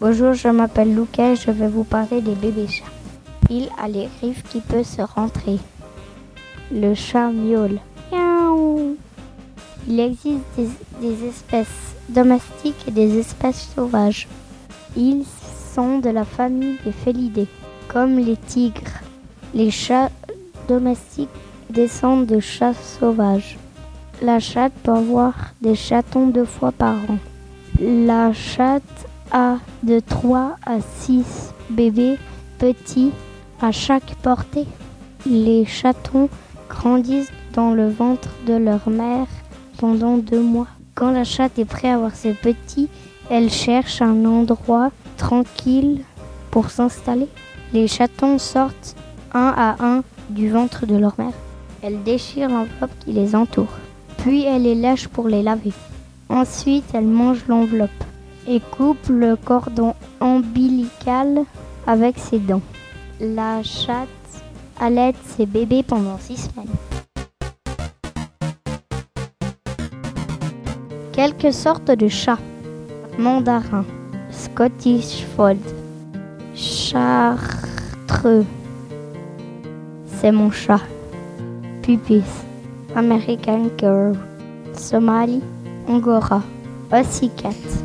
Bonjour, je m'appelle Lucas et je vais vous parler des bébés chats. Il a les griffes qui peuvent se rentrer. Le chat miaule. Il existe des, des espèces domestiques et des espèces sauvages. Ils sont de la famille des félidés, comme les tigres. Les chats domestiques descendent de chats sauvages. La chatte peut avoir des chatons deux fois par an. La chatte a de 3 à 6 bébés petits à chaque portée. Les chatons grandissent dans le ventre de leur mère pendant deux mois. Quand la chatte est prête à avoir ses petits, elle cherche un endroit tranquille pour s'installer. Les chatons sortent un à un du ventre de leur mère. Elle déchire l'enveloppe qui les entoure. Puis elle les lâche pour les laver. Ensuite, elle mange l'enveloppe et coupe le cordon ombilical avec ses dents. La chatte allaite ses bébés pendant six semaines. Quelques sortes de chats. Mandarin, Scottish Fold, Chartreux. C'est mon chat. Pupis, American Girl, Somali, Angora, Pussycat.